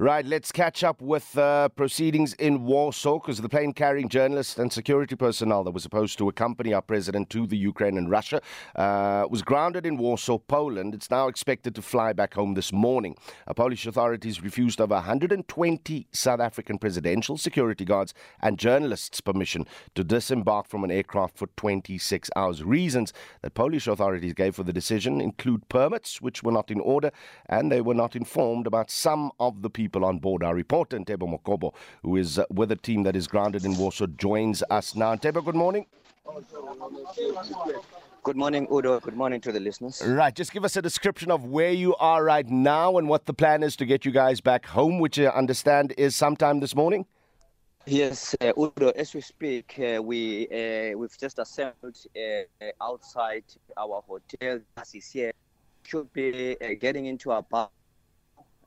Right, let's catch up with uh, proceedings in Warsaw because the plane carrying journalists and security personnel that was supposed to accompany our president to the Ukraine and Russia uh, was grounded in Warsaw, Poland. It's now expected to fly back home this morning. Uh, Polish authorities refused over 120 South African presidential security guards and journalists permission to disembark from an aircraft for 26 hours. Reasons that Polish authorities gave for the decision include permits, which were not in order, and they were not informed about some of the people people on board. Our reporter, Ntebo Mokobo, who is uh, with a team that is grounded in Warsaw, joins us now. Ntebo, good morning. Good morning, Udo. Good morning to the listeners. Right, just give us a description of where you are right now and what the plan is to get you guys back home, which I understand is sometime this morning. Yes, uh, Udo. As we speak, uh, we uh, we've just assembled uh, outside our hotel. As is here, should be uh, getting into our uh,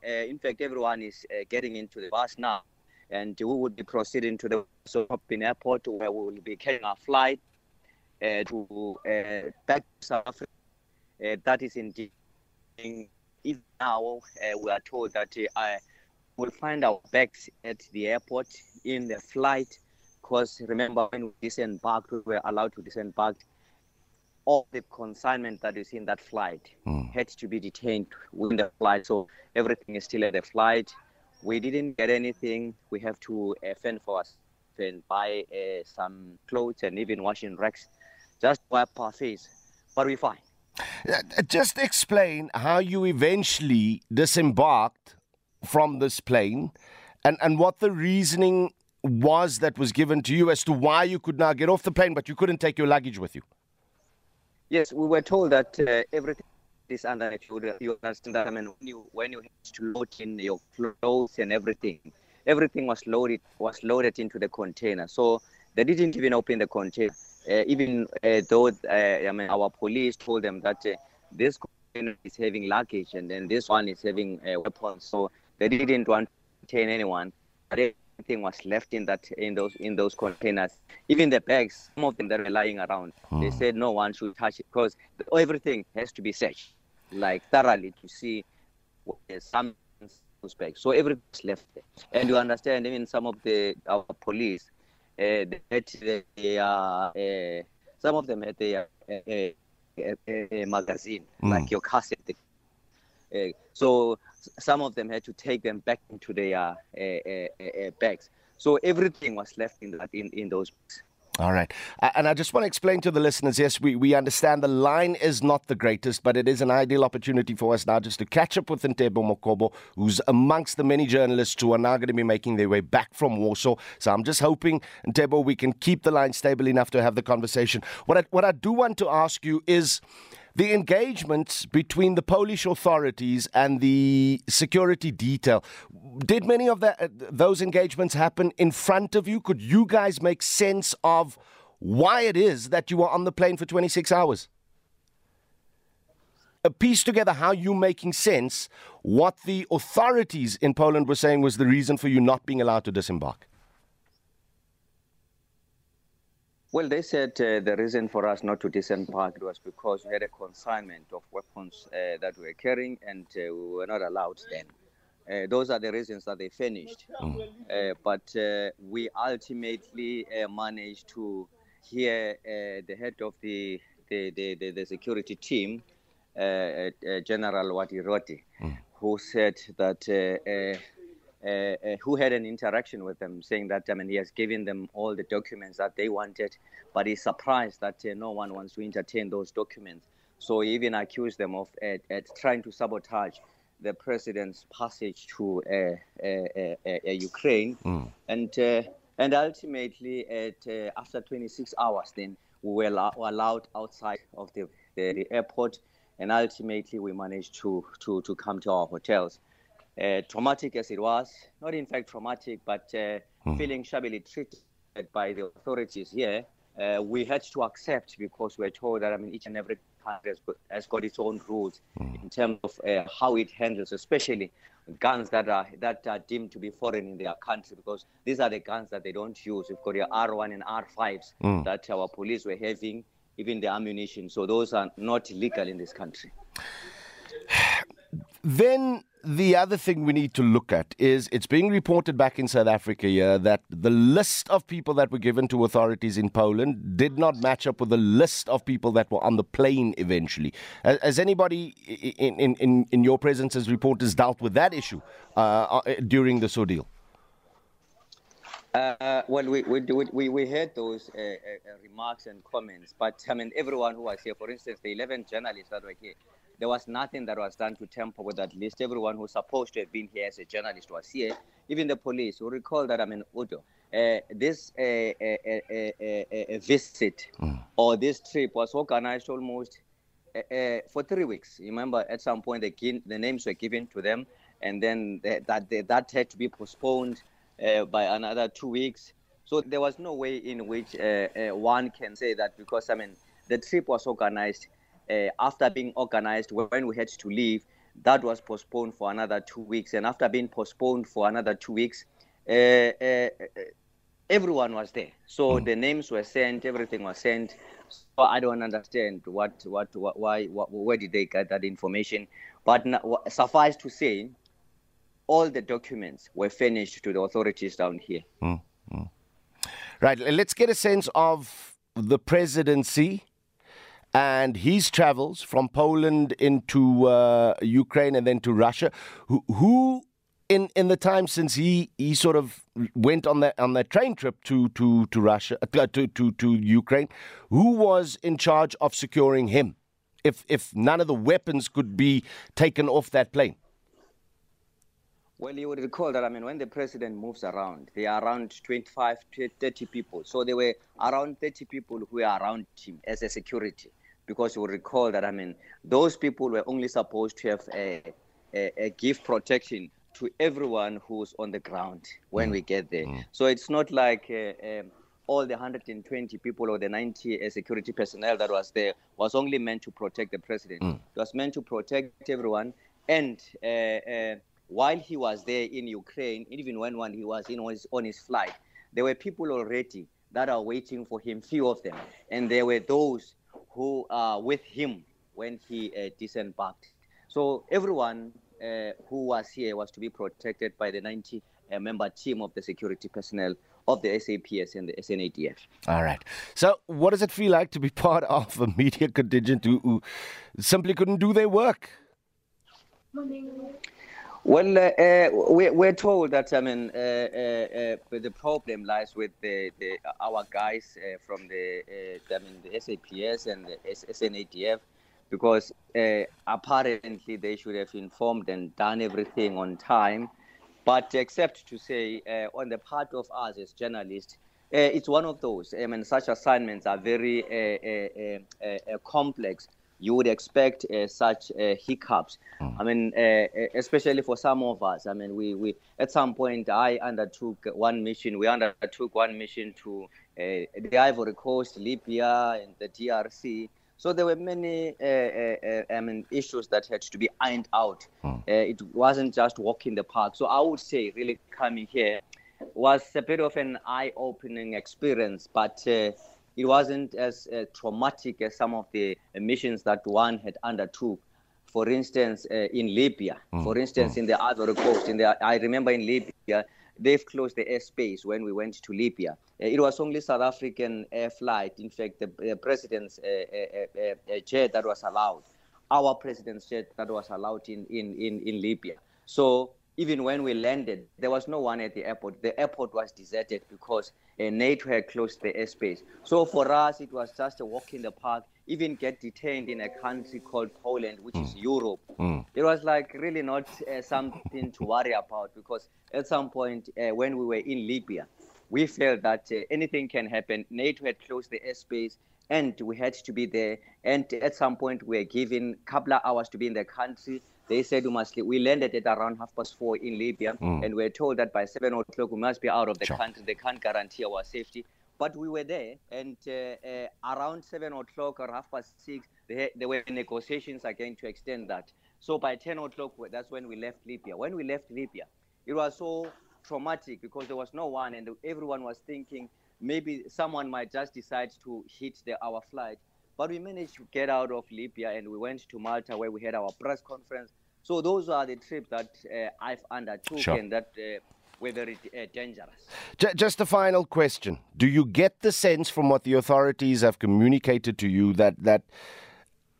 in fact, everyone is uh, getting into the bus now, and we will be proceeding to the Sophia Airport where we will be carrying our flight uh, to back to South Africa. that is indeed even now we are told that uh, we'll find our bags at the airport in the flight because remember when we disembarked we were allowed to disembark all the consignment that is in that flight mm. had to be detained within the flight. So everything is still at the flight. We didn't get anything. We have to uh, fend for us and buy uh, some clothes and even washing racks just wipe our face. But we're fine. Uh, just explain how you eventually disembarked from this plane and, and what the reasoning was that was given to you as to why you could now get off the plane but you couldn't take your luggage with you. Yes, we were told that uh, everything is under control. You understand that? I mean, when you when you had to load in your clothes and everything, everything was loaded was loaded into the container. So they didn't even open the container. Uh, even uh, though uh, I mean, our police told them that uh, this container is having luggage and then this one is having uh, weapons. So they didn't want to detain anyone. But everything was left in that in those in those containers. Even the bags, some of them that were lying around, they hmm. said no one should touch it because everything has to be searched, like thoroughly to see what is some bags. So everything's left there. And you understand, even some of the our police, uh, they had they, uh, uh, some of them had their uh, magazine, mm. like your cassette. Uh, so some of them had to take them back into their uh, uh, bags. So everything was left in that in, in those bags. All right. And I just want to explain to the listeners yes, we, we understand the line is not the greatest, but it is an ideal opportunity for us now just to catch up with Ntebo Mokobo, who's amongst the many journalists who are now going to be making their way back from Warsaw. So I'm just hoping, Ntebo, we can keep the line stable enough to have the conversation. What I, what I do want to ask you is the engagement between the Polish authorities and the security detail. Did many of that, uh, those engagements happen in front of you? Could you guys make sense of why it is that you were on the plane for 26 hours? A piece together how you making sense what the authorities in Poland were saying was the reason for you not being allowed to disembark. Well, they said uh, the reason for us not to disembark was because we had a consignment of weapons uh, that we were carrying and uh, we were not allowed then. Uh, those are the reasons that they finished. Mm. but uh, we ultimately uh, managed to hear the head of the, the, the, the security team, General Wati mm. who said that uh, uh, who had an interaction with them, saying that I mean he has given them all the documents that they wanted, but he's surprised that uh, no one wants to entertain those documents. So he even accused them of uh, uh, trying to sabotage the president's passage to uh, Ukraine, mm. and and ultimately at after 26 hours, then we were, were allowed outside of the, the, the airport, and ultimately we managed to to to come to our hotels uh, traumatic as it was, not in fact traumatic, but uh, mm. feeling shabbily treated by the authorities here, uh, we had to accept because we are told that I mean each and every country has got, has got its own rules mm. in terms of uh, how it handles, especially guns that are that are deemed to be foreign in their country, because these are the guns that they don't use. We've got your R1 and R5s mm. that our police were having, even the ammunition. So those are not legal in this country. Then the other thing we need to look at is it's being reported back in South Africa here that the list of people that were given to authorities in Poland did not match up with the list of people that were on the plane eventually. Has anybody in, in, in your presence as reporters dealt with that issue uh, uh during this ordeal? Uh, well, we, we, we, we heard those uh, uh, remarks and comments, but I mean, everyone who was here, for instance, the 11 journalists that were here, there was nothing that was done to tamper with that list. Everyone who's supposed to have been here as a journalist was here. Even the police who recall that, I mean, Udo, uh, this uh, uh, visit mm. or this trip was organized almost for three weeks. Remember, at some point, the, the names were given to them, and then the, that, the, that had to be postponed by another two weeks. So there was no way in which one can say that because, I mean, the trip was organized uh, after being organized when we had to leave, that was postponed for another two weeks. And after being postponed for another two weeks, uh, uh, everyone was there. So mm. the names were sent, everything was sent. So I don't understand what, what, what why, what, where did they get that information? But suffice to say, all the documents were finished to the authorities down here. Mm. Mm. Right. Let's get a sense of the presidency and his travels from Poland into uh, Ukraine and then to Russia. Who, who, in in the time since he he sort of went on that on that train trip to to to Russia uh, to to to Ukraine, who was in charge of securing him? If if none of the weapons could be taken off that plane. Well, you would recall that, I mean, when the president moves around, there are around 25 to 30 people. So there were around 30 people who are around him as a security because you will recall that I mean those people were only supposed to have a, a, a give protection to everyone who's on the ground when mm. we get there. Mm. So it's not like uh, um, all the 120 people or the 90 uh, security personnel that was there was only meant to protect the president. Mm. It was meant to protect everyone. And uh, uh while he was there in Ukraine, even when, when he was in on his, on his flight, there were people already that are waiting for him, few of them. And there were those who are with him when he uh, disembarked. So everyone uh, who was here was to be protected by the 90 uh, member team of the security personnel of the SAPS and the SANDF. All right. So, what does it feel like to be part of a media contingent who, who simply couldn't do their work? Well, uh, uh, we, we're told that I mean uh, uh, uh the problem lies with the, the our guys uh, from the I mean the SAPS and the SANDF because apparently they should have informed and done everything on time, but except to say on the part of us as journalists. it's one of those. I mean, such assignments are very complex you would expect uh, such uh, hiccups. Mm. I mean, uh, especially for some of us. I mean, we, we at some point I undertook one mission. We undertook one mission to the Ivory Coast, Libya, and the DRC. So there were many, uh, uh, I mean, issues that had to be ironed out. Mm. Uh, it wasn't just walking the park. So I would say, really coming here was a bit of an eye-opening experience. But it wasn't as uh, traumatic as some of the missions that one had undertook. For instance, uh, in Libya, mm. for instance, mm. in the Ivory Coast, in the, I remember in Libya, they've closed the airspace when we went to Libya. Uh, it was only South African air flight. In fact, the, president's uh, uh, uh, jet that was allowed, our president's jet that was allowed in, in, in, in Libya. So even when we landed, there was no one at the airport. The airport was deserted because uh, NATO had closed the airspace. So for us, it was just a walk in the park. Even get detained in a country called Poland, which mm. is Europe. Mm. It was like really not uh, something to worry about because at some point uh, when we were in Libya, we felt that uh, anything can happen. NATO had closed the airspace and we had to be there. And at some point, we were given a couple of hours to be in the country. They said we must. We landed at around half past four in Libya, mm. and we are told that by seven o'clock we must be out of the sure. country. They can't guarantee our safety. But we were there, and uh, uh, around seven o'clock or half past six, they, there were negotiations again to extend that. So by ten o'clock, that's when we left Libya. When we left Libya, it was so traumatic because there was no one, and everyone was thinking maybe someone might just decide to hit the, our flight. But we managed to get out of Libya and we went to Malta where we had our press conference So those are the trips that uh, I've undertaken sure. that uh, were very uh, dangerous. Just a final question: Do you get the sense from what the authorities have communicated to you that that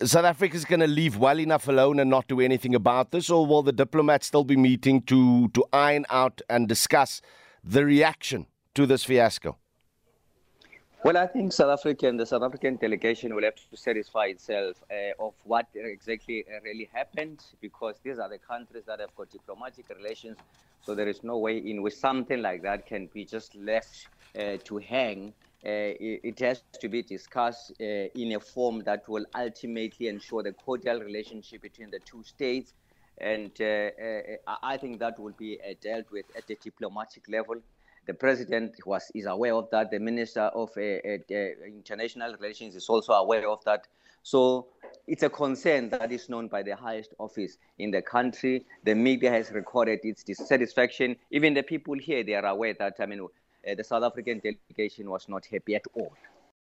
South Africa is going to leave well enough alone and not do anything about this, or will the diplomats still be meeting to to iron out and discuss the reaction to this fiasco? Well, I think South African, the South African delegation will have to satisfy itself uh, of what exactly uh, really happened, because these are the countries that have got diplomatic relations. So there is no way in which something like that can be just left uh, to hang uh, it, has to be discussed uh, in a form that will ultimately ensure the cordial relationship between the two states. And uh, I think that will be dealt with at the diplomatic level. The president was is aware of that. The minister of international relations is also aware of that. So it's a concern that is known by the highest office in the country. The media has recorded its dissatisfaction. Even the people here, they are aware that, I mean, uh, the South African delegation was not happy at all.